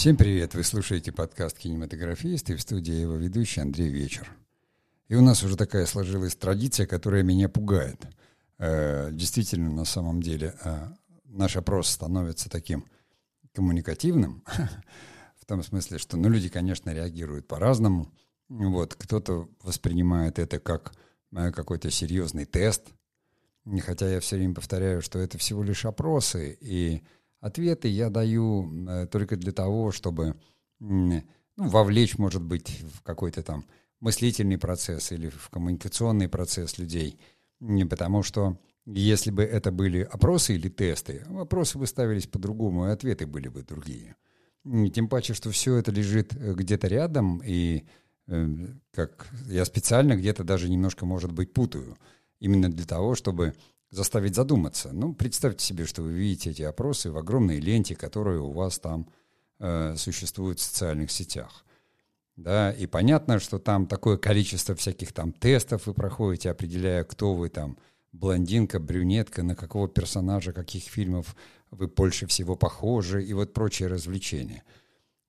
Всем привет! Вы слушаете подкаст «Кинематографист» и в студии его ведущий Андрей Вечер. И у нас уже такая сложилась традиция, которая меня пугает. Э, действительно, на самом деле, э, наш опрос становится таким коммуникативным, в том смысле, что ну, люди, конечно, реагируют по-разному. Вот, кто-то воспринимает это как э, какой-то серьезный тест, хотя я все время повторяю, что это всего лишь опросы, и ответы я даю э, только для того, чтобы ну, вовлечь, может быть, в какой-то там мыслительный процесс или в коммуникационный процесс людей, потому что если бы это были опросы или тесты, вопросы бы ставились по-другому, и ответы были бы другие. Тем паче, что все это лежит э, где-то рядом, и э, как я специально где-то даже немножко, может быть, путаю, именно для того, чтобы заставить задуматься. Ну, представьте себе, что вы видите эти опросы в огромной ленте, которая у вас там э, существует в социальных сетях. Да, и понятно, что там такое количество всяких там тестов вы проходите, определяя, кто вы там, блондинка, брюнетка, на какого персонажа, каких фильмов вы больше всего похожи, и вот прочие развлечения.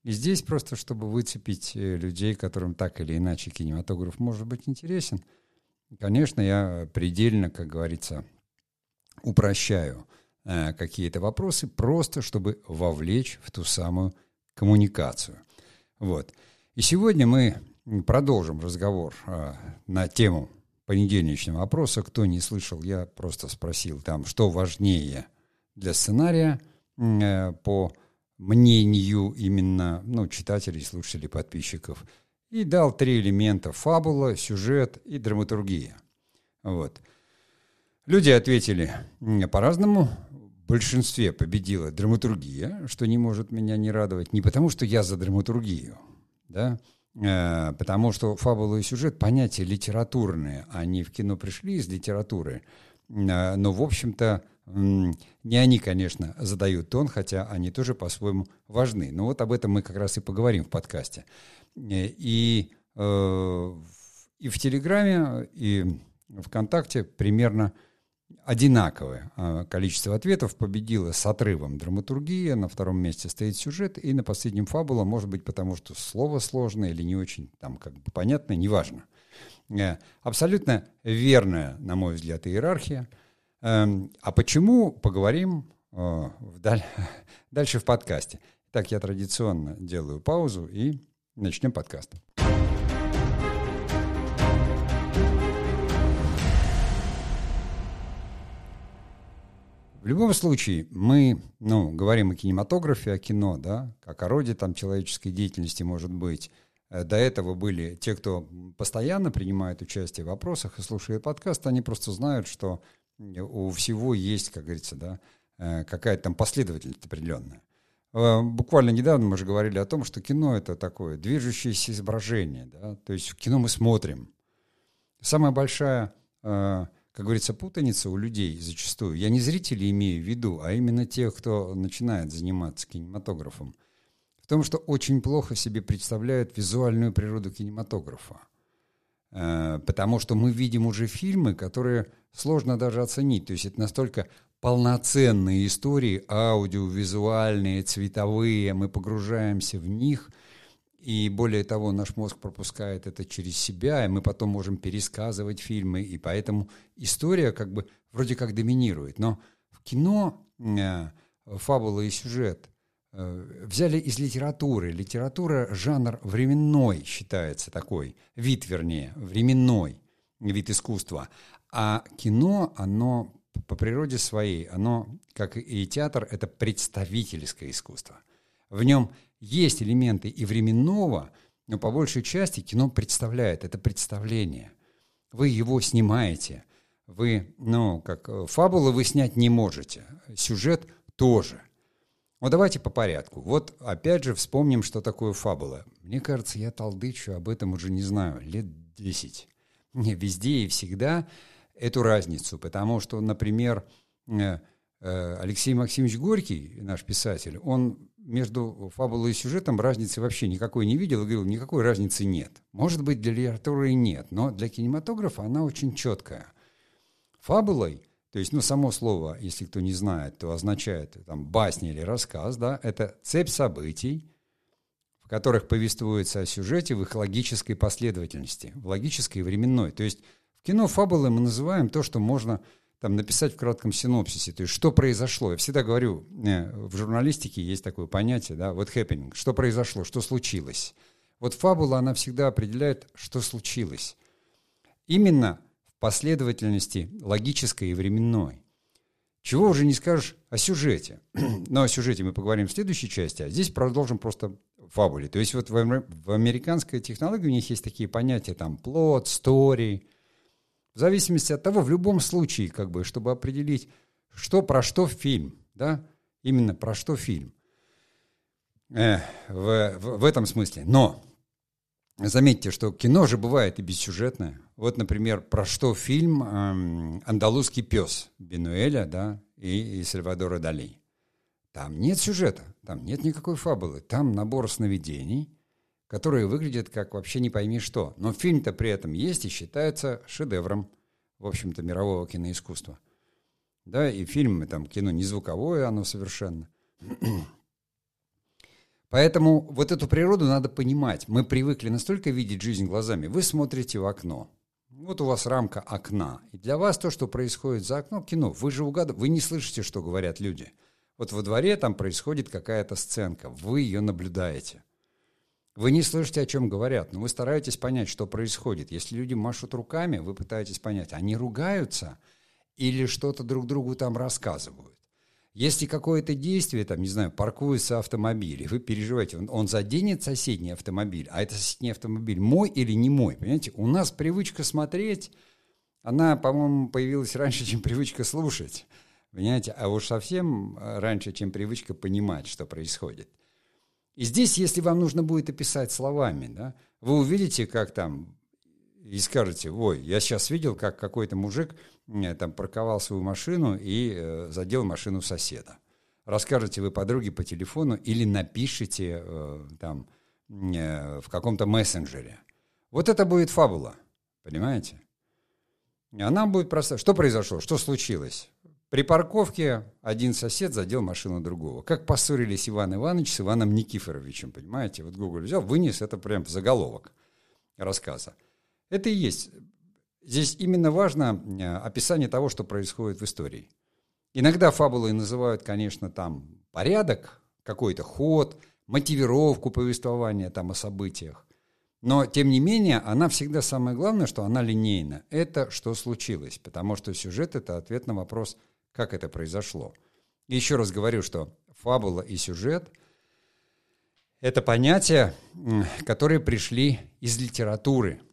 И здесь просто, чтобы выцепить э, людей, которым так или иначе кинематограф может быть интересен, конечно, я предельно, как говорится, упрощаю э, какие-то вопросы, просто чтобы вовлечь в ту самую коммуникацию. Вот. И сегодня мы продолжим разговор э, на тему понедельничного опроса. Кто не слышал, я просто спросил там, что важнее для сценария э, по мнению именно ну, читателей, слушателей, подписчиков. И дал три элемента – фабула, сюжет и драматургия. Вот. Люди ответили по-разному. В большинстве победила драматургия, что не может меня не радовать. Не потому, что я за драматургию, да, э, потому что фабула и сюжет – понятия литературные. Они в кино пришли из литературы, э, но, в общем-то, не они, конечно, задают тон, хотя они тоже по-своему важны. Но вот об этом мы как раз и поговорим в подкасте. Э, и, и в Телеграме, и ВКонтакте примерно одинаковое а, количество ответов. Победила с отрывом драматургия, на втором месте стоит сюжет, и на последнем фабула, может быть, потому что слово сложное или не очень там как бы понятно, неважно. Э, абсолютно верная, на мой взгляд, иерархия. Эм, а почему, поговорим э, дальше в подкасте. Так я традиционно делаю паузу и начнем подкаст. В любом случае, мы ну, говорим о кинематографе, о кино, да, как о роде там, человеческой деятельности, может быть. Э, до этого были те, кто постоянно принимает участие в вопросах и слушает подкаст, они просто знают, что у всего есть, как говорится, да, э, какая-то там последовательность определенная. Э, буквально недавно мы же говорили о том, что кино — это такое движущееся изображение. Да? То есть в кино мы смотрим. Самая большая как говорится, путаница у людей зачастую. Я не зрителей имею в виду, а именно тех, кто начинает заниматься кинематографом. В том, что очень плохо себе представляют визуальную природу кинематографа. Э, потому что мы видим уже фильмы, которые сложно даже оценить. То есть это настолько полноценные истории, аудиовизуальные, цветовые, мы погружаемся в них – и более того, наш мозг пропускает это через себя, и мы потом можем пересказывать фильмы, и поэтому история как бы вроде как доминирует. Но в кино э, фабула и сюжет э, взяли из литературы. Литература – жанр временной считается такой, вид вернее, временной вид искусства. А кино, оно по природе своей, оно, как и театр, это представительское искусство. В нем есть элементы и временного, но по большей части кино представляет, это представление. Вы его снимаете. Вы, ну, как э, фабулы вы снять не можете. Сюжет тоже. Вот давайте по порядку. Вот опять же вспомним, что такое фабула. Мне кажется, я толдычу об этом уже не знаю, лет десять. Не везде и всегда эту разницу, потому что, например, э, э, Алексей Максимович Горький, наш писатель, он между фабулой и сюжетом разницы вообще никакой не видел и говорил, никакой разницы нет. Может быть, для литературы и нет, но для кинематографа она очень четкая. Фабулой, то есть, ну, само слово, если кто не знает, то означает там басня или рассказ, да, это цепь событий, которых повествуется о сюжете в их логической последовательности, в логической и временной. То есть в кино фабулы мы называем то, что можно там, написать в кратком синопсисе, то есть что произошло. Я всегда говорю, э, в журналистике есть такое понятие, да, вот happening, что произошло, что случилось. Вот фабула, она всегда определяет, что случилось. Именно в последовательности логической и временной. Чего уже не скажешь о сюжете. Но о сюжете мы поговорим в следующей части, а здесь продолжим просто фабуле. То есть вот в, в американской технологии у них есть такие понятия, там, плод, story. В зависимости от того, в любом случае, как бы, чтобы определить, что про что фильм, да, именно про что фильм. Э, в, в, в этом смысле. Но Заметьте, что кино же бывает и бессюжетное. Вот, например, про что фильм эм, «Андалузский пес» Бенуэля да, и, и Сальвадора Дали. Там нет сюжета, там нет никакой фабулы, там набор сновидений, которые выглядят как вообще не пойми что. Но фильм-то при этом есть и считается шедевром, в общем-то, мирового киноискусства. Да, и фильм, и там кино не звуковое, оно совершенно. Поэтому вот эту природу надо понимать. Мы привыкли настолько видеть жизнь глазами. Вы смотрите в окно. Вот у вас рамка окна. И для вас то, что происходит за окном, кино. Вы же угадываете, вы не слышите, что говорят люди. Вот во дворе там происходит какая-то сценка. Вы ее наблюдаете. Вы не слышите, о чем говорят, но вы стараетесь понять, что происходит. Если люди машут руками, вы пытаетесь понять, они ругаются или что-то друг другу там рассказывают. Если какое-то действие, там, не знаю, паркуется автомобиль, и вы переживаете, он, он заденет соседний автомобиль, а это соседний автомобиль мой или не мой, понимаете? У нас привычка смотреть, она, по-моему, появилась раньше, чем привычка слушать, понимаете? А уж совсем э, раньше, чем привычка понимать, что происходит. И здесь, если вам нужно будет описать словами, да, вы увидите, как там и скажете, ой, я сейчас видел, как какой-то мужик э, там парковал свою машину и э, задел машину соседа. Расскажете вы подруге по телефону или напишите э, там э, в каком-то мессенджере. Вот это будет фабула, понимаете? Она будет просто... Что произошло? Что случилось? При парковке один сосед задел машину другого. Как поссорились Иван Иванович с Иваном Никифоровичем, понимаете? Вот Google взял, вынес это прям в заголовок рассказа. Это и есть. Здесь именно важно э, описание того, что происходит в истории. Иногда фабулой называют, конечно, там порядок, какой-то ход, мотивировку повествования там о событиях. Но, тем не менее, она всегда самое главное, что она линейна. Это что случилось, потому что сюжет – это ответ на вопрос, как это произошло. Еще раз говорю, что фабула и сюжет – это понятия, которые пришли из литературы –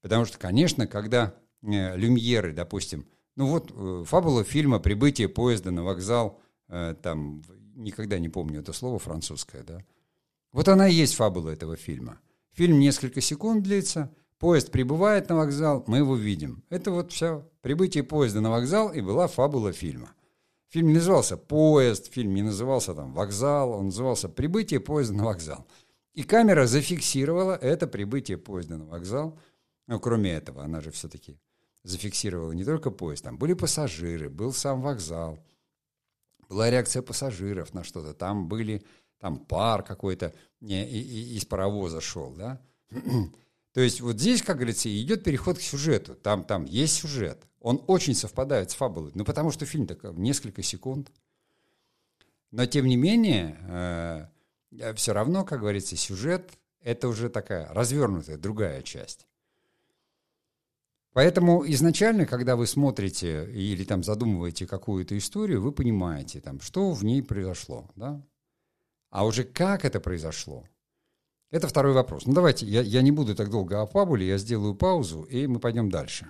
Потому что, конечно, когда э, люмьеры, допустим, ну вот э, фабула фильма «Прибытие поезда на вокзал», э, там, никогда не помню это слово французское, да, вот она и есть фабула этого фильма. Фильм несколько секунд длится, поезд прибывает на вокзал, мы его видим. Это вот все прибытие поезда на вокзал и была фабула фильма. Фильм не назывался «Поезд», фильм не назывался там «Вокзал», он назывался «Прибытие поезда на вокзал». И камера зафиксировала это прибытие поезда на вокзал – ну, кроме этого, она же все-таки зафиксировала не только поезд, там были пассажиры, был сам вокзал, была реакция пассажиров на что-то, там были, там пар какой-то из паровоза шел, да. То есть вот здесь, как говорится, идет переход к сюжету. Там, там есть сюжет. Он очень совпадает с фабулой. Ну, потому что фильм такой несколько секунд. Но, тем не менее, э, все равно, как говорится, сюжет – это уже такая развернутая другая часть. Поэтому изначально, когда вы смотрите или там задумываете какую-то историю, вы понимаете, там, что в ней произошло. Да? А уже как это произошло, это второй вопрос. Ну давайте, я, я не буду так долго о фабуле, я сделаю паузу, и мы пойдем дальше.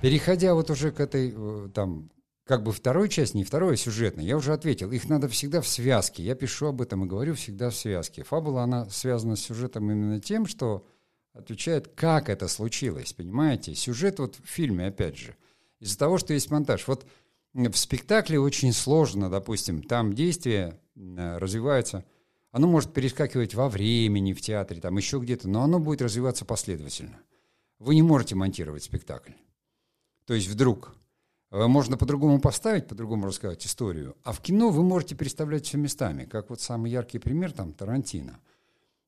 Переходя вот уже к этой э, там как бы второй часть, не второй, а сюжетный. Я уже ответил, их надо всегда в связке. Я пишу об этом и говорю всегда в связке. Фабула, она связана с сюжетом именно тем, что отвечает, как это случилось, понимаете? Сюжет вот в фильме, опять же, из-за того, что есть монтаж. Вот в спектакле очень сложно, допустим, там действие э, развивается, оно может перескакивать во времени в театре, там еще где-то, но оно будет развиваться последовательно. Вы не можете монтировать спектакль. То есть вдруг э, можно по-другому поставить, по-другому рассказать историю. А в кино вы можете переставлять все местами. Как вот самый яркий пример там Тарантино.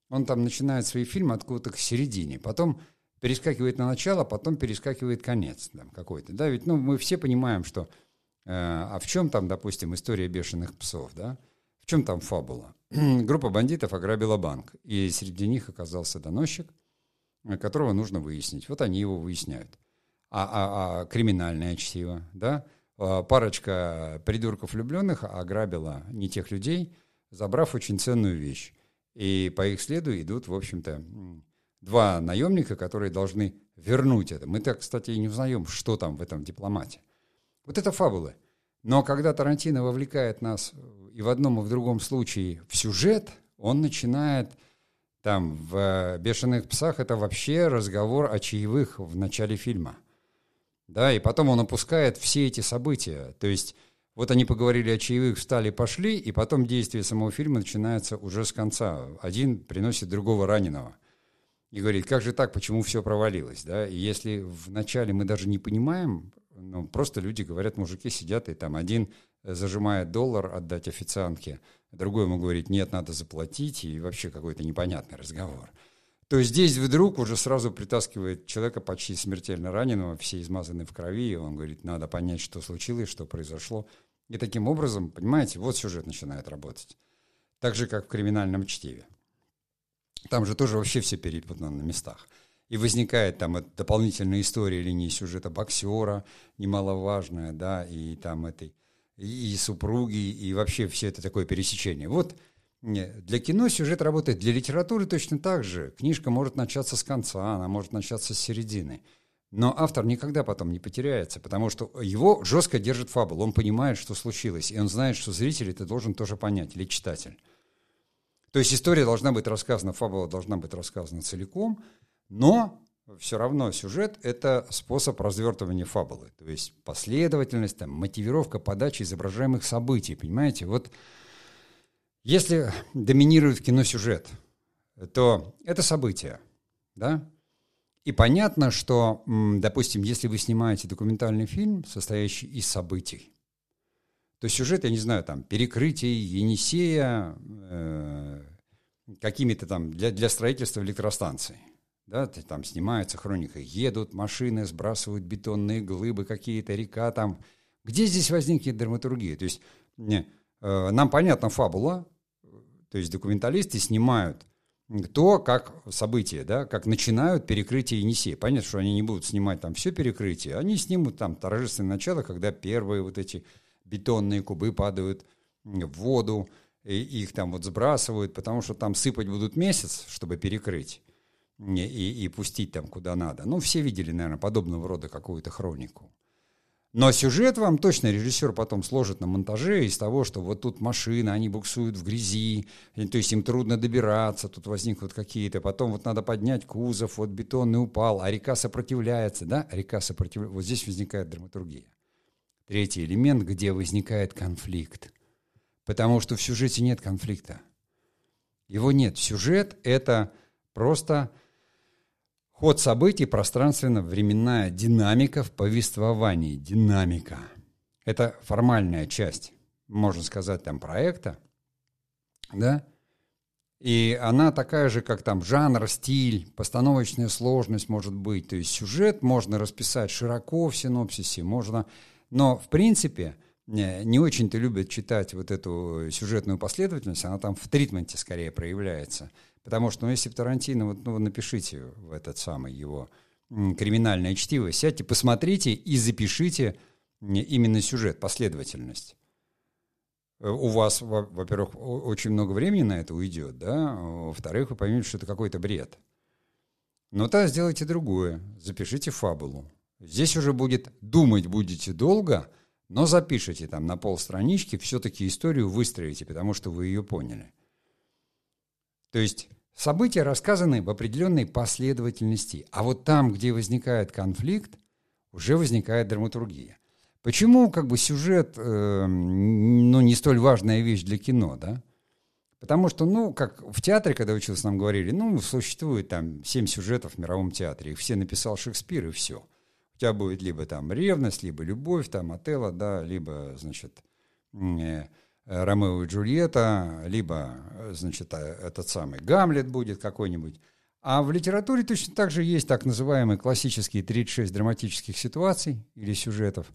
Он там начинает свои фильмы откуда-то к середине. Потом перескакивает на начало, потом перескакивает конец там какой-то. Да, ведь ну, мы все понимаем, что... А в чем там, допустим, история бешеных псов, да? В чем там фабула? Группа бандитов ограбила банк, и среди них оказался доносчик, э, которого нужно выяснить. Вот они его выясняют. А, а, а криминальное чтиво, да? А, парочка придурков влюбленных ограбила не тех людей, забрав очень ценную вещь. И по их следу идут, в общем-то, два наемника, которые должны вернуть это. Мы так, кстати, и не узнаем, что там в этом дипломате. Вот это фабулы. Но когда Тарантино вовлекает нас и в одном, и в другом случае в сюжет, он начинает там в «Бешеных псах» это вообще разговор о чаевых в начале фильма. Да, и потом он опускает все эти события. То есть вот они поговорили о чаевых, встали, пошли, и потом действие самого фильма начинается уже с конца. Один приносит другого раненого и говорит, как же так, почему все провалилось, да? И если вначале мы даже не понимаем, ну, просто люди говорят, мужики сидят, и там один зажимает доллар отдать официантке, другой ему говорит, нет, надо заплатить, и вообще какой-то непонятный разговор. То здесь вдруг уже сразу притаскивает человека почти смертельно раненого, все измазаны в крови, и он говорит, надо понять, что случилось, что произошло. И таким образом, понимаете, вот сюжет начинает работать. Так же, как в криминальном чтиве. Там же тоже вообще все перепутано на местах. И возникает там дополнительная история линии сюжета боксера, немаловажная, да, и там этой, и, и супруги, и вообще все это такое пересечение. Вот для кино сюжет работает, для литературы точно так же. Книжка может начаться с конца, она может начаться с середины. Но автор никогда потом не потеряется, потому что его жестко держит фабул. Он понимает, что случилось, и он знает, что зритель это должен тоже понять, или читатель. То есть история должна быть рассказана, фабула должна быть рассказана целиком, но все равно сюжет — это способ развертывания фабулы. То есть последовательность, там, мотивировка подачи изображаемых событий. Понимаете? Вот если доминирует в кино сюжет, то это событие. Да? И понятно, что, допустим, если вы снимаете документальный фильм, состоящий из событий, то сюжет, я не знаю, там, перекрытие Енисея э, какими-то там для, для строительства электростанций. Да, там снимается хроника, едут машины, сбрасывают бетонные глыбы какие-то, река там. Где здесь возникнет драматургия? То есть не, э, нам понятна фабула, то есть документалисты снимают то, как события, да, как начинают перекрытие Енисея. Понятно, что они не будут снимать там все перекрытие, они снимут там торжественное начало, когда первые вот эти бетонные кубы падают в воду, и их там вот сбрасывают, потому что там сыпать будут месяц, чтобы перекрыть и, и, пустить там куда надо. Ну, все видели, наверное, подобного рода какую-то хронику. Но сюжет вам точно режиссер потом сложит на монтаже из того, что вот тут машины, они буксуют в грязи, то есть им трудно добираться, тут возникнут какие-то, потом вот надо поднять кузов, вот бетонный упал, а река сопротивляется, да, река сопротивляется, вот здесь возникает драматургия. Третий элемент, где возникает конфликт. Потому что в сюжете нет конфликта. Его нет. Сюжет — это просто ход событий, пространственно-временная динамика в повествовании. Динамика. Это формальная часть, можно сказать, там проекта. Да? И она такая же, как там жанр, стиль, постановочная сложность может быть. То есть сюжет можно расписать широко в синопсисе, можно но, в принципе, не очень-то любят читать вот эту сюжетную последовательность, она там в тритменте скорее проявляется. Потому что, ну, если в Тарантино, вот, ну, напишите в этот самый его криминальное чтиво, сядьте, посмотрите и запишите именно сюжет, последовательность. Э, у вас, во-первых, очень много времени на это уйдет, да, во-вторых, вы поймете, что это какой-то бред. Но тогда сделайте другое, запишите фабулу. Здесь уже будет думать будете долго, но запишите там на полстранички, все-таки историю выстроите, потому что вы ее поняли. То есть события рассказаны в определенной последовательности, а вот там, где возникает конфликт, уже возникает драматургия. Почему как бы сюжет, э, ну, не столь важная вещь для кино, да? Потому что, ну, как в театре, когда учился, нам говорили, ну, существует там семь сюжетов в мировом театре, их все написал Шекспир, и все тебя будет либо там ревность, либо любовь, там Отелло, да, либо, значит, э, Ромео и Джульетта, либо, значит, э, этот самый Гамлет будет какой-нибудь. А в литературе точно так же есть так называемые классические 36 драматических ситуаций или сюжетов.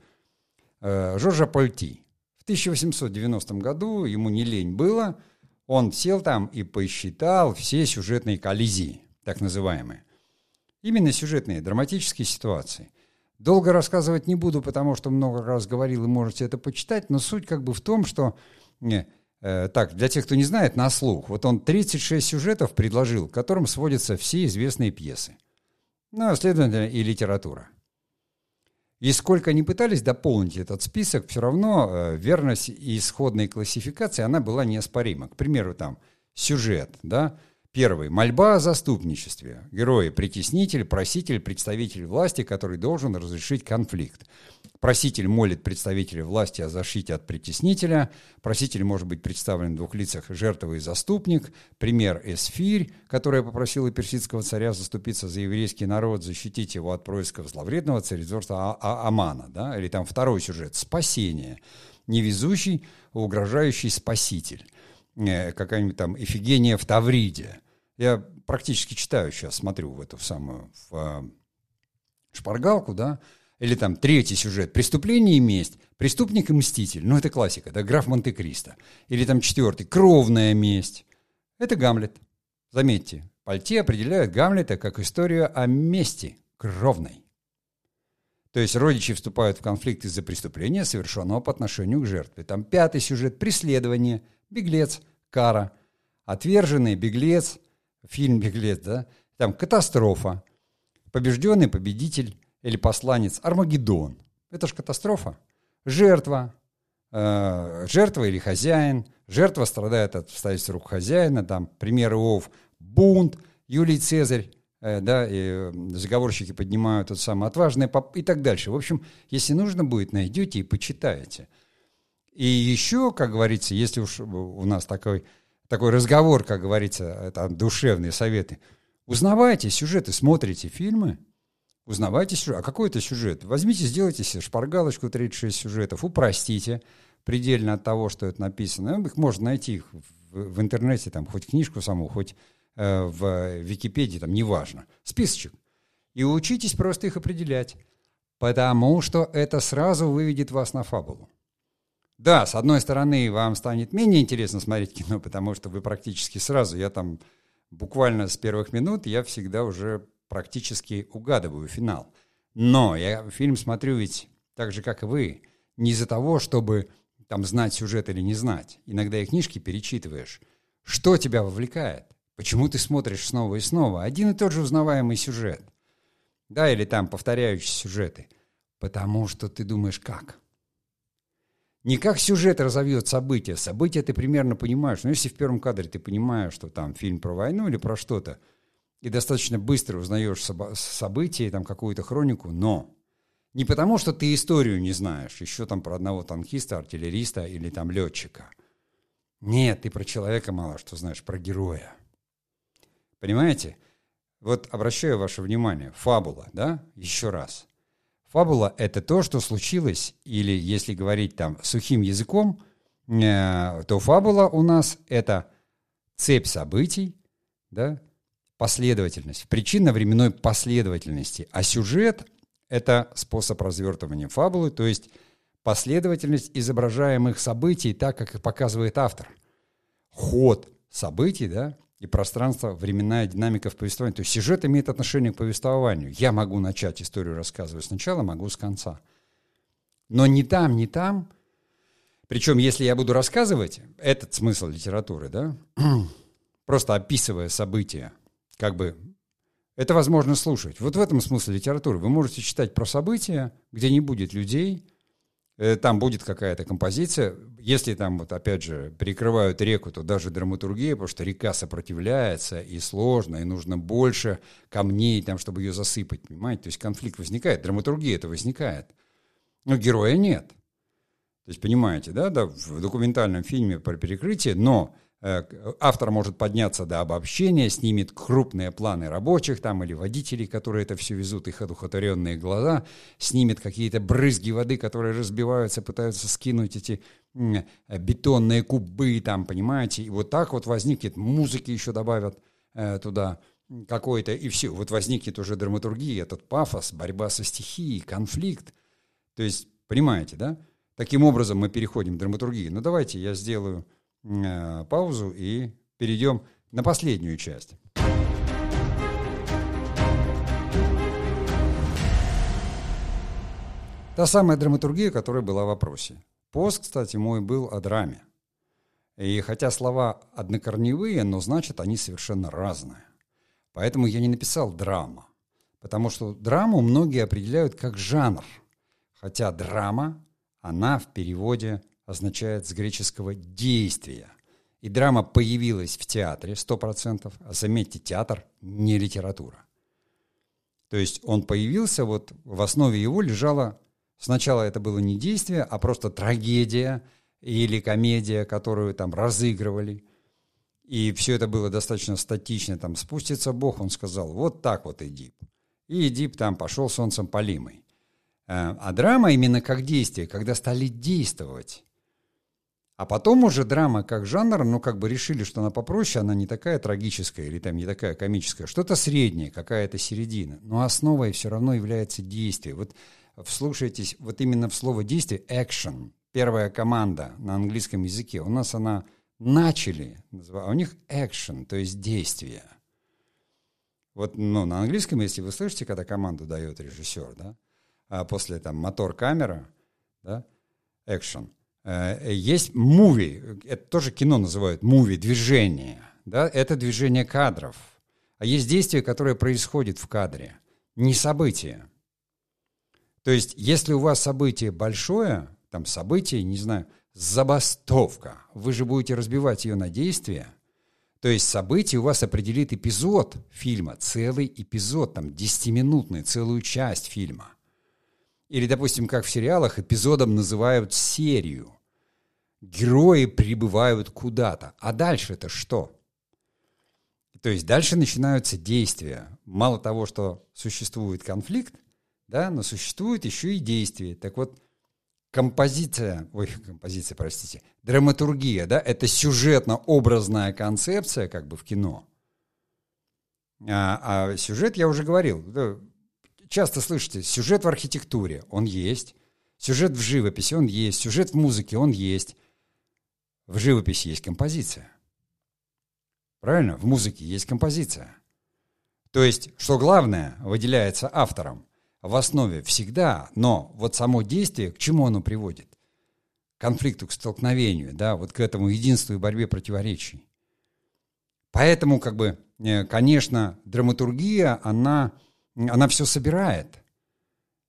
Э, Жоржа Польти. В 1890 году ему не лень было, он сел там и посчитал все сюжетные коллизии, так называемые. Именно сюжетные, драматические ситуации. Долго рассказывать не буду, потому что много раз говорил, и можете это почитать, но суть как бы в том, что э, э, так, для тех, кто не знает, на слух. Вот он 36 сюжетов предложил, к которым сводятся все известные пьесы. Ну, а следовательно, и литература. И сколько они пытались дополнить этот список, все равно э, верность исходной классификации, она была неоспорима. К примеру, там сюжет, да, Первый. Мольба о заступничестве. Герои – притеснитель, проситель, представитель власти, который должен разрешить конфликт. Проситель молит представителя власти о защите от притеснителя. Проситель может быть представлен в двух лицах жертва и заступник. Пример – Эсфирь, которая попросила персидского царя заступиться за еврейский народ, защитить его от происков зловредного царедворца а а Амана. Да? Или там второй сюжет – спасение. Невезущий, угрожающий спаситель э, какая-нибудь там Эфигения в Тавриде. Я практически читаю сейчас, смотрю в эту самую в, а, шпаргалку, да, или там третий сюжет «Преступление и месть», «Преступник и мститель», ну это классика, да, «Граф Монте-Кристо», или там четвертый «Кровная месть», это Гамлет. Заметьте, Пальти определяет Гамлета как историю о мести кровной. То есть родичи вступают в конфликт из-за преступления, совершенного по отношению к жертве. Там пятый сюжет – преследование, беглец, кара, отверженный, беглец, фильм «Беглец», да, там катастрофа, побежденный победитель или посланец, Армагеддон. Это же катастрофа. Жертва, э, жертва или хозяин, жертва страдает от обстоятельств рук хозяина, там примеры ов, бунт, Юлий Цезарь, э, да, и э, заговорщики поднимают тот самый отважный и так дальше. В общем, если нужно будет, найдете и почитаете. И еще, как говорится, если уж у нас такой такой разговор, как говорится, там душевные советы. Узнавайте сюжеты, смотрите фильмы, узнавайте сюжет. А какой это сюжет? Возьмите, сделайте себе шпаргалочку 36 сюжетов, упростите предельно от того, что это написано. Их можно найти их в, в интернете, там, хоть книжку саму, хоть э, в Википедии, там, неважно. Списочек. И учитесь просто их определять, потому что это сразу выведет вас на фабулу. Да, с одной стороны, вам станет менее интересно смотреть кино, потому что вы практически сразу, я там буквально с первых минут, я всегда уже практически угадываю финал. Но я фильм смотрю ведь так же, как и вы, не из-за того, чтобы там знать сюжет или не знать. Иногда и книжки перечитываешь. Что тебя вовлекает? Почему ты смотришь снова и снова? Один и тот же узнаваемый сюжет. Да, или там повторяющиеся сюжеты. Потому что ты думаешь, как? Не как сюжет разовьет события. События ты примерно понимаешь. Но если в первом кадре ты понимаешь, что там фильм про войну или про что-то, и достаточно быстро узнаешь события, там какую-то хронику, но не потому, что ты историю не знаешь, еще там про одного танкиста, артиллериста или там летчика. Нет, ты про человека мало что знаешь, про героя. Понимаете? Вот обращаю ваше внимание, фабула, да, еще раз. Фабула — это то, что случилось, или если говорить там сухим языком, э, то фабула у нас — это цепь событий, да, последовательность, причинно-временной последовательности. А сюжет — это способ развертывания фабулы, то есть последовательность изображаемых событий так, как их показывает автор. Ход событий, да, и пространство, временная динамика в повествовании. То есть сюжет имеет отношение к повествованию. Я могу начать историю рассказывать сначала, могу с конца. Но не там, не там. Причем, если я буду рассказывать, этот смысл литературы, да, просто описывая события, как бы это возможно слушать. Вот в этом смысл литературы. Вы можете читать про события, где не будет людей, Э, там будет какая-то композиция. Если там, вот опять же, перекрывают реку, то даже драматургия, потому что река сопротивляется, и сложно, и нужно больше камней, там, чтобы ее засыпать, понимаете? То есть конфликт возникает, драматургия это возникает. Но героя нет. То есть, понимаете, да, да, в документальном фильме про перекрытие, но Э, автор может подняться до обобщения, снимет крупные планы рабочих там или водителей, которые это все везут, их одухотворенные глаза, снимет какие-то брызги воды, которые разбиваются, пытаются скинуть эти бетонные кубы, там, понимаете, и вот так вот возникнет, музыки еще добавят э, туда какой-то, и все, вот возникнет уже драматургия, этот пафос, борьба со стихией, конфликт, то есть, понимаете, да? Таким образом мы переходим к драматургии. Ну, давайте я сделаю э, паузу и перейдем на последнюю часть. Та самая драматургия, которая была в вопросе. Пост, кстати, мой был о драме. И хотя слова однокорневые, но значит они совершенно разные. Поэтому я не написал драма. Потому что драму многие определяют как жанр. Хотя драма, она в переводе означает с греческого «действие». И драма появилась в театре 100%, а заметьте, театр не литература. То есть он появился, вот в основе его лежало, сначала это было не действие, а просто трагедия или комедия, которую там разыгрывали. И все это было достаточно статично. Там спустится Бог, он сказал, вот так вот Эдип. И Эдип там пошел солнцем полимой. А, а драма именно как действие, когда стали действовать. А потом уже драма как жанр, ну, как бы решили, что она попроще, она не такая трагическая или там не такая комическая, что-то среднее, какая-то середина. Но основой все равно является действие. Вот вслушайтесь, вот именно в слово действие action, первая команда на английском языке, у нас она начали, а у них action, то есть действие. Вот ну, на английском, если вы слышите, когда команду дает режиссер, да, а после там мотор-камера, да, action – Э, есть муви, это тоже кино называют муви, движение. Да? Это движение кадров. А есть действие, которое происходит в кадре, не событие. То есть, если у вас событие большое, там событие, не знаю, забастовка, вы же будете разбивать ее на действие. То есть событие у вас определит эпизод фильма, целый эпизод, там, 10-минутный, целую часть фильма. Или, допустим, как в сериалах, эпизодом называют серию герои прибывают куда-то. А дальше это что? То есть дальше начинаются действия. Мало того, что существует конфликт, да, но существует еще и действие. Так вот, композиция, ой, композиция, простите, драматургия, да, это сюжетно-образная концепция как бы в кино. А, а сюжет, я уже говорил, часто слышите, сюжет в архитектуре, он есть, сюжет в живописи, он есть, сюжет в музыке, он есть, в живописи есть композиция. Правильно? В музыке есть композиция. То есть, что главное, выделяется автором. В основе всегда, но вот само действие, к чему оно приводит? К конфликту, к столкновению, да, вот к этому единству и борьбе противоречий. Поэтому, как бы, э, конечно, драматургия, она, она все собирает.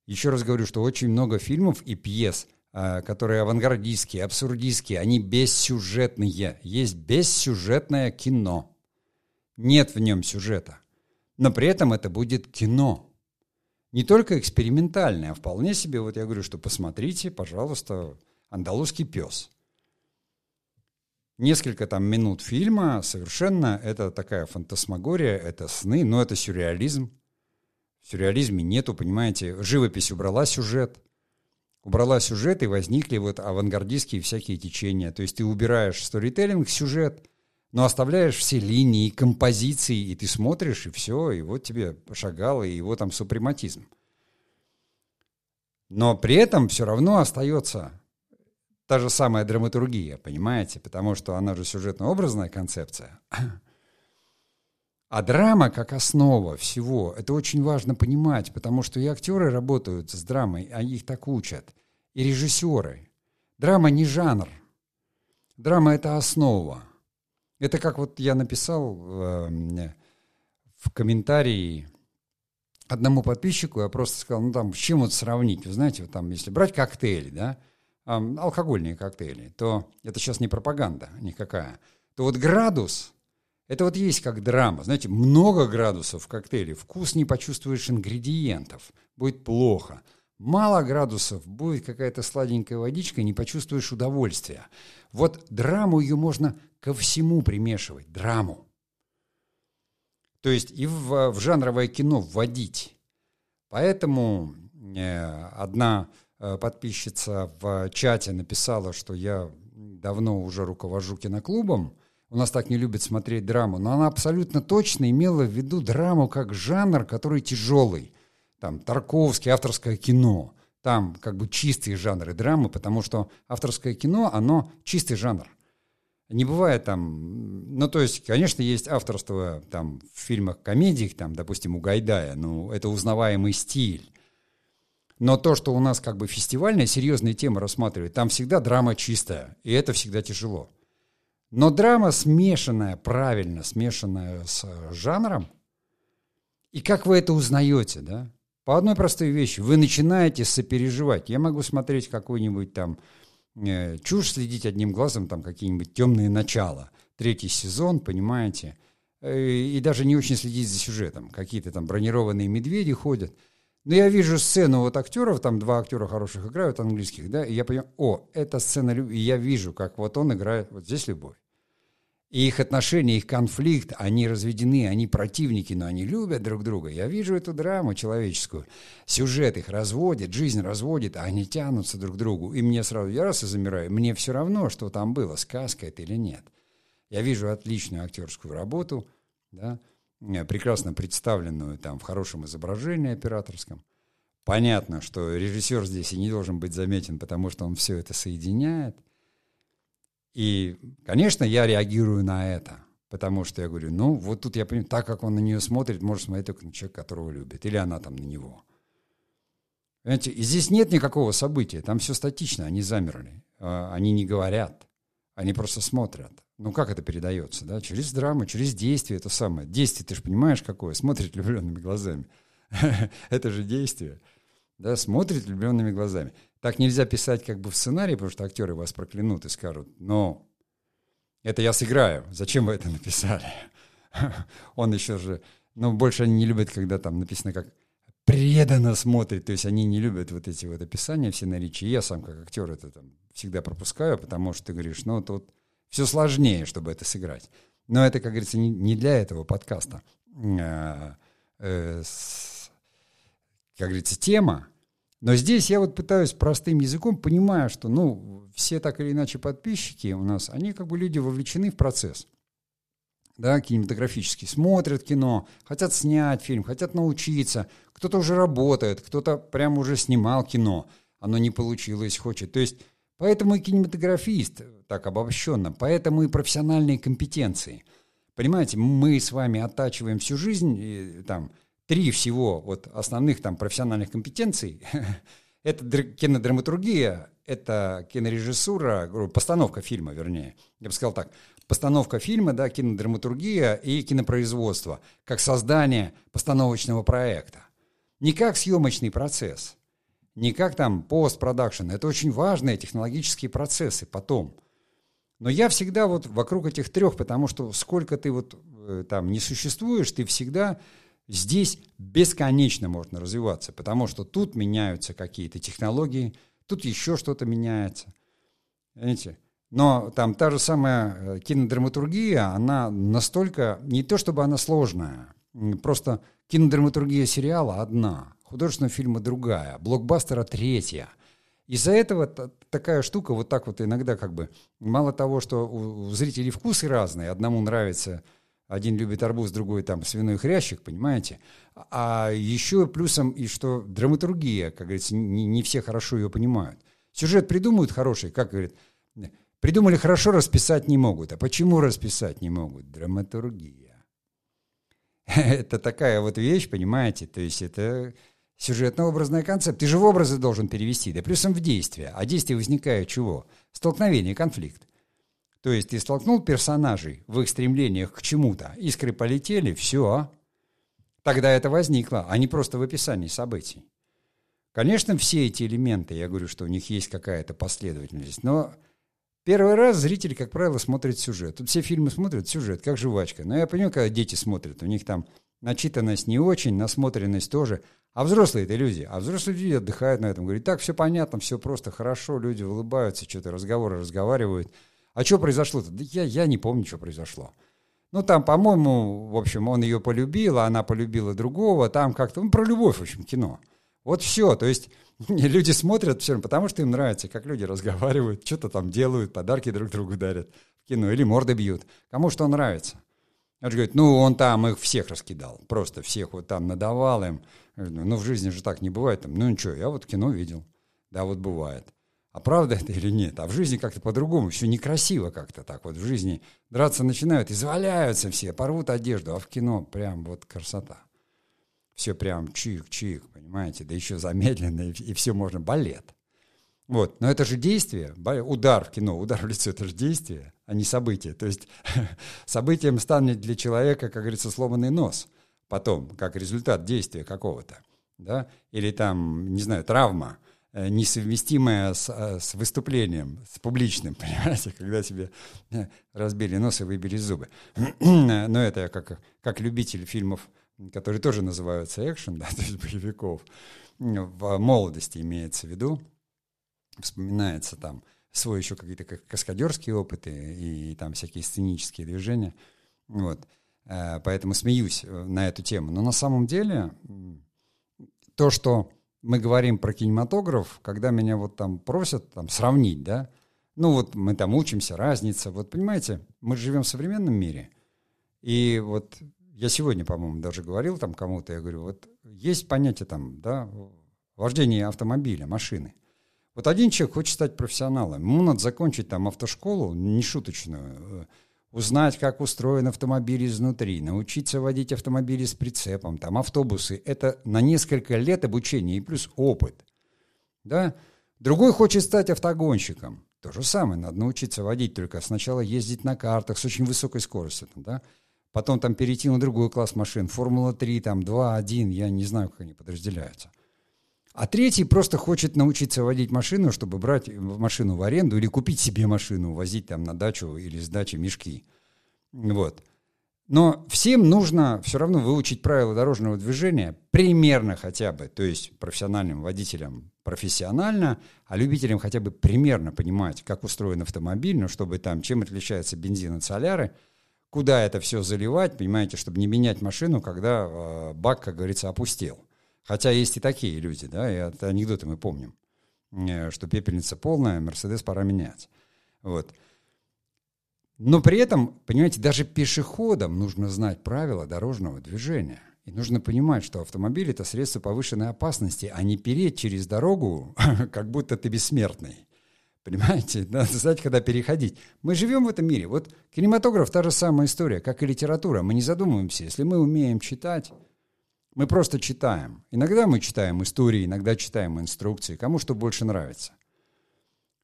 Еще раз говорю, что очень много фильмов и пьес – Э, которые авангардистские, абсурдистские, они бессюжетные. Есть бессюжетное кино. Нет в нем сюжета. Но при этом это будет кино. Не только экспериментальное, а вполне себе, вот я говорю, что посмотрите, пожалуйста, «Андалузский пес». Несколько там минут фильма, совершенно это такая фантасмагория, это сны, но это сюрреализм. В сюрреализме нету, понимаете, живопись убрала сюжет – убрала сюжет, и возникли вот авангардистские всякие течения. То есть ты убираешь сторителлинг, сюжет, но оставляешь все линии, композиции, и ты смотришь, и все, и вот тебе шагал, и его там супрематизм. Но при этом все равно остается та же самая драматургия, понимаете? Потому что она же сюжетно-образная концепция. А драма как основа всего, это очень важно понимать, потому что и актеры работают с драмой, а их так учат и режиссеры. Драма не жанр. Драма — это основа. Это как вот я написал э, в комментарии одному подписчику, я просто сказал, ну там, с чем вот сравнить? Вы знаете, вот там, если брать коктейли, да, э, алкогольные коктейли, то это сейчас не пропаганда никакая, то вот градус — это вот есть как драма. Знаете, много градусов в коктейле, вкус не почувствуешь ингредиентов, будет плохо — Мало градусов, будет какая-то сладенькая водичка, не почувствуешь удовольствия. Вот драму ее можно ко всему примешивать, драму. То есть и в, в жанровое кино вводить. Поэтому э, одна э, подписчица в чате написала, что я давно уже руковожу киноклубом, у нас так не любят смотреть драму, но она абсолютно точно имела в виду драму как жанр, который тяжелый. Там Тарковский, авторское кино. Там как бы чистые жанры драмы, потому что авторское кино, оно чистый жанр. Не бывает там, ну то есть, конечно, есть авторство там в фильмах, комедиях, там, допустим, у Гайдая, ну это узнаваемый стиль. Но то, что у нас как бы фестивальная серьезная тема рассматривает, там всегда драма чистая, и это всегда тяжело. Но драма смешанная, правильно смешанная с жанром, и как вы это узнаете, да? По одной простой вещи. Вы начинаете сопереживать. Я могу смотреть какой-нибудь там э, чушь, следить одним глазом, там какие-нибудь темные начала. Третий сезон, понимаете? Э, и даже не очень следить за сюжетом. Какие-то там бронированные медведи ходят. Но я вижу сцену вот актеров, там два актера хороших играют, английских, да, и я понимаю, о, это сцена любви, и я вижу, как вот он играет, вот здесь любовь. И их отношения, их конфликт, они разведены, они противники, но они любят друг друга. Я вижу эту драму человеческую. Сюжет их разводит, жизнь разводит, а они тянутся друг к другу. И мне сразу, я раз и замираю, мне все равно, что там было, сказка это или нет. Я вижу отличную актерскую работу, да, э, прекрасно представленную там в хорошем изображении операторском. Понятно, что режиссер здесь и не должен быть заметен, потому что он все это соединяет. И, конечно, я реагирую на это, потому что я говорю, ну, вот тут я понимаю, так как он на нее смотрит, может смотреть только на человека, которого любит, или она там на него. Понимаете, и здесь нет никакого события, там все статично, они замерли, а, они не говорят, они просто смотрят. Ну, как это передается, да? Через драму, через действие, это самое. Действие, ты же понимаешь, какое? Смотрит влюбленными глазами. это же действие. Да, смотрит влюбленными глазами. Так нельзя писать как бы в сценарии, потому что актеры вас проклянут и скажут, но это я сыграю, зачем вы это написали? Он еще же, ну, больше они не любят, когда там написано как преданно смотрит, то есть они не любят вот эти вот описания все наречия. Я сам как актер это там всегда пропускаю, потому что ты говоришь, ну, тут все сложнее, чтобы это сыграть. Но это, как говорится, не, для этого подкаста. Как говорится, тема, но здесь я вот пытаюсь простым языком, понимая, что, ну, все так или иначе подписчики у нас, они как бы люди вовлечены в процесс. Да, кинематографически смотрят кино, хотят снять фильм, хотят научиться. Кто-то уже работает, кто-то прямо уже снимал кино, оно не получилось, хочет. То есть поэтому и кинематографист, так обобщенно, поэтому и профессиональные компетенции. Понимаете, мы с вами оттачиваем всю жизнь, и, там, три всего вот основных там профессиональных компетенций. это кинодраматургия, это кинорежиссура, постановка фильма, вернее. Я бы сказал так. Постановка фильма, да, кинодраматургия и кинопроизводство, как создание постановочного проекта. Не как съемочный процесс, не как там постпродакшн. Это очень важные технологические процессы потом. Но я всегда вот вокруг этих трех, потому что сколько ты вот э, там не существуешь, ты всегда Здесь бесконечно можно развиваться, потому что тут меняются какие-то технологии, тут еще что-то меняется. Понимаете? Но там та же самая э, кинодраматургия, она настолько, не то чтобы она сложная, просто кинодраматургия сериала одна, художественного фильма другая, блокбастера третья. Из-за этого такая штука вот так вот иногда как бы, мало того, что у зрителей вкусы разные, одному нравится один любит арбуз, другой там свиной хрящик, понимаете? А еще плюсом и что драматургия, как говорится, не, не все хорошо ее понимают. Сюжет придумают хороший, как говорит, придумали хорошо, расписать не могут. А почему расписать не могут? Драматургия. Это такая вот вещь, понимаете? То есть это сюжетно-образная концепция. Ты же в образы должен перевести, да плюсом в действие. А действие возникает чего? Столкновение, конфликт. То есть ты столкнул персонажей в их стремлениях к чему-то, искры полетели, все. Тогда это возникло, а не просто в описании событий. Конечно, все эти элементы, я говорю, что у них есть какая-то последовательность, но первый раз зритель, как правило, смотрит сюжет. Тут все фильмы смотрят сюжет, как жвачка. Но я понимаю, когда дети смотрят, у них там начитанность не очень, насмотренность тоже. А взрослые это люди. А взрослые люди отдыхают на этом. Говорят, так, все понятно, все просто хорошо, люди улыбаются, что-то разговоры разговаривают. А что произошло-то? Да я, я не помню, что произошло. Ну, там, по-моему, в общем, он ее полюбил, а она полюбила другого. Там как-то, ну, про любовь, в общем, кино. Вот все. То есть люди смотрят все потому что им нравится, как люди разговаривают, что-то там делают, подарки друг другу дарят в кино или морды бьют. Кому что нравится. Он же говорит, ну, он там их всех раскидал, просто всех вот там надавал им. Ну, в жизни же так не бывает. Там, ну, ничего, я вот кино видел. Да, вот бывает. А правда это или нет? А в жизни как-то по-другому, все некрасиво как-то так. Вот в жизни драться начинают, изваляются все, порвут одежду, а в кино прям вот красота. Все прям чик-чик, понимаете? Да еще замедленно, и, и все можно, балет. Вот, но это же действие, удар в кино, удар в лицо, это же действие, а не событие. То есть событием станет для человека, как говорится, сломанный нос потом, как результат действия какого-то, да, или там, не знаю, травма, э, несовместимая с, э, с выступлением, с публичным, понимаете, когда тебе э, разбили нос и выбили зубы. Но это я как, как любитель фильмов, которые тоже называются экшен, да, то есть боевиков, в молодости имеется в виду, вспоминается там свой еще какие-то каскадерские опыты и, и там всякие сценические движения. Вот. Поэтому смеюсь на эту тему. Но на самом деле то, что мы говорим про кинематограф, когда меня вот там просят там сравнить, да, ну вот мы там учимся, разница, вот понимаете, мы живем в современном мире, и вот я сегодня, по-моему, даже говорил там кому-то, я говорю, вот есть понятие там, да, вождение автомобиля, машины – вот один человек хочет стать профессионалом, ему надо закончить там автошколу, не шуточную, э, узнать, как устроен автомобиль изнутри, научиться водить автомобили с прицепом, там автобусы. Это на несколько лет обучения и плюс опыт. Да? Другой хочет стать автогонщиком. То же самое, надо научиться водить, только сначала ездить на картах с очень высокой скоростью. Да? Потом там перейти на другой класс машин, Формула-3, там 2, 1, я не знаю, как они подразделяются. А третий просто хочет научиться водить машину, чтобы брать машину в аренду или купить себе машину, возить там на дачу или с дачи мешки. Вот. Но всем нужно все равно выучить правила дорожного движения примерно хотя бы, то есть профессиональным водителям профессионально, а любителям хотя бы примерно понимать, как устроен автомобиль, ну, чтобы там, чем отличается бензин от соляры, куда это все заливать, понимаете, чтобы не менять машину, когда э, бак, как говорится, опустел. Хотя есть и такие люди, да, и это анекдоты мы помним, э, что пепельница полная, Мерседес пора менять. Вот. Но при этом, понимаете, даже пешеходам нужно знать правила дорожного движения. И нужно понимать, что автомобиль — это средство повышенной опасности, а не переть через дорогу, как будто ты бессмертный. Понимаете? Надо знать, когда переходить. Мы живем в этом мире. Вот кинематограф — та же самая история, как и литература. Мы не задумываемся. Если мы умеем читать, мы просто читаем. Иногда мы читаем истории, иногда читаем инструкции, кому что больше нравится.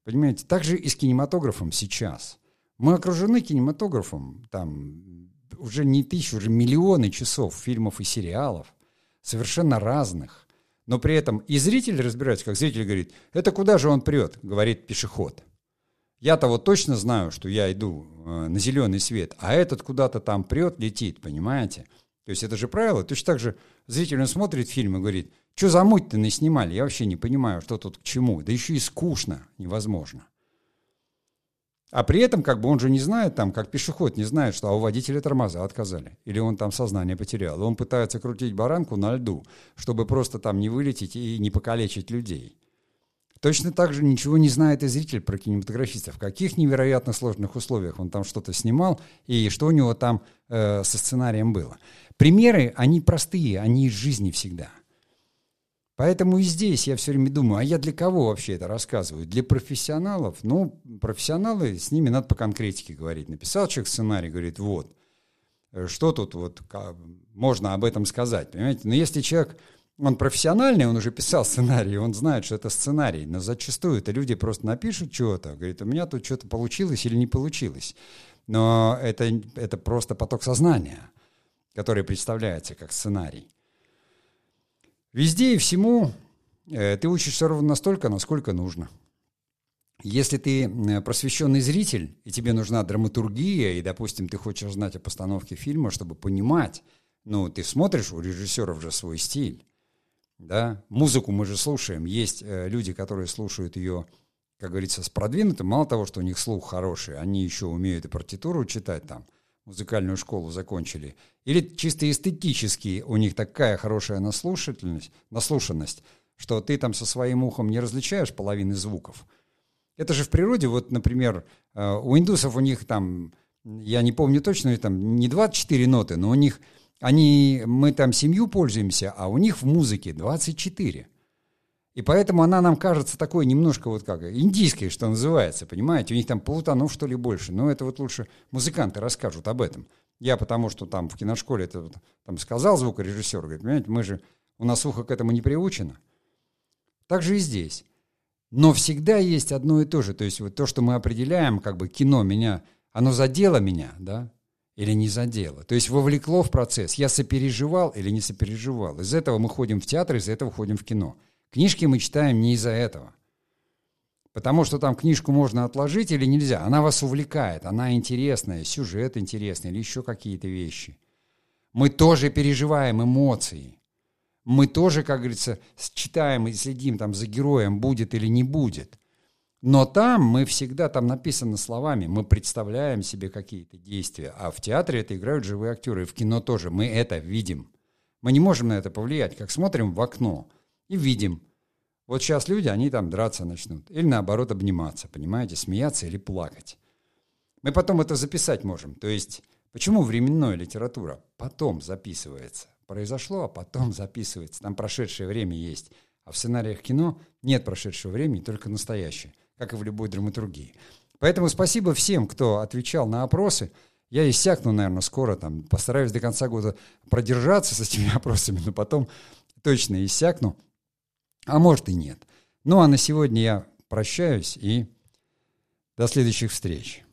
Понимаете, так же и с кинематографом сейчас. Мы окружены кинематографом, там уже не тысячи, уже миллионы часов фильмов и сериалов, совершенно разных. Но при этом и зритель разбирается, как зритель говорит, это куда же он прет, говорит пешеход. Я-то вот точно знаю, что я иду э, на зеленый свет, а этот куда-то там прет, летит, понимаете? То есть это же правило. Точно так же зритель он смотрит фильм и говорит, что за муть-то наснимали, я вообще не понимаю, что тут к чему. Да еще и скучно невозможно. А при этом как бы он же не знает, там, как пешеход не знает, что а у водителя тормоза отказали. Или он там сознание потерял. Он пытается крутить баранку на льду, чтобы просто там не вылететь и не покалечить людей. Точно так же ничего не знает и зритель про кинематографиста. В каких невероятно сложных условиях он там что-то снимал и что у него там э, со сценарием было. Примеры, они простые, они из жизни всегда. Поэтому и здесь я все время думаю, а я для кого вообще это рассказываю? Для профессионалов? Ну, профессионалы, с ними надо по конкретике говорить. Написал человек сценарий, говорит, вот, э, что тут вот можно об этом сказать, понимаете? Но если человек он профессиональный, он уже писал сценарий, он знает, что это сценарий, но зачастую это люди просто напишут чего-то, говорит, у меня тут что-то получилось или не получилось. Но это, это просто поток сознания, который представляется как сценарий. Везде и всему э, ты учишься ровно настолько, насколько нужно. Если ты э, просвещенный зритель, и тебе нужна драматургия, и, допустим, ты хочешь знать о постановке фильма, чтобы понимать, Ну, ты смотришь, у режиссеров же свой стиль. Да? Музыку мы же слушаем. Есть э, люди, которые слушают ее, как говорится, с продвинутым. Мало того, что у них слух хороший, они еще умеют и партитуру читать там, музыкальную школу закончили. Или чисто эстетически у них такая хорошая наслушательность, наслушанность, что ты там со своим ухом не различаешь половины звуков. Это же в природе, вот, например, э, у индусов у них там, я не помню точно, там не 24 ноты, но у них они, мы там семью пользуемся, а у них в музыке 24. И поэтому она нам кажется такой немножко вот как индийской, что называется, понимаете? У них там полутонов, что ли, больше. Но это вот лучше музыканты расскажут об этом. Я потому что там в киношколе это там сказал звукорежиссер, говорит, понимаете, мы же, у нас ухо к этому не приучено. Так же и здесь. Но всегда есть одно и то же. То есть вот то, что мы определяем, как бы кино меня, оно задело меня, да, или не задело. То есть вовлекло в процесс. Я сопереживал или не сопереживал. Из этого мы ходим в театр, из этого ходим в кино. Книжки мы читаем не из-за этого. Потому что там книжку можно отложить или нельзя. Она вас увлекает, она интересная, сюжет интересный или еще какие-то вещи. Мы тоже переживаем эмоции. Мы тоже, как говорится, читаем и следим там за героем, будет или не будет. Но там мы всегда, там написано словами, мы представляем себе какие-то действия. А в театре это играют живые актеры, и в кино тоже. Мы это видим. Мы не можем на это повлиять, как смотрим в окно и видим. Вот сейчас люди, они там драться начнут. Или наоборот обниматься, понимаете, смеяться или плакать. Мы потом это записать можем. То есть, почему временная литература потом записывается? Произошло, а потом записывается. Там прошедшее время есть. А в сценариях кино нет прошедшего времени, только настоящее как и в любой драматургии. Поэтому спасибо всем, кто отвечал на опросы. Я иссякну, наверное, скоро, там, постараюсь до конца года продержаться с этими опросами, но потом точно иссякну. А может и нет. Ну а на сегодня я прощаюсь и до следующих встреч.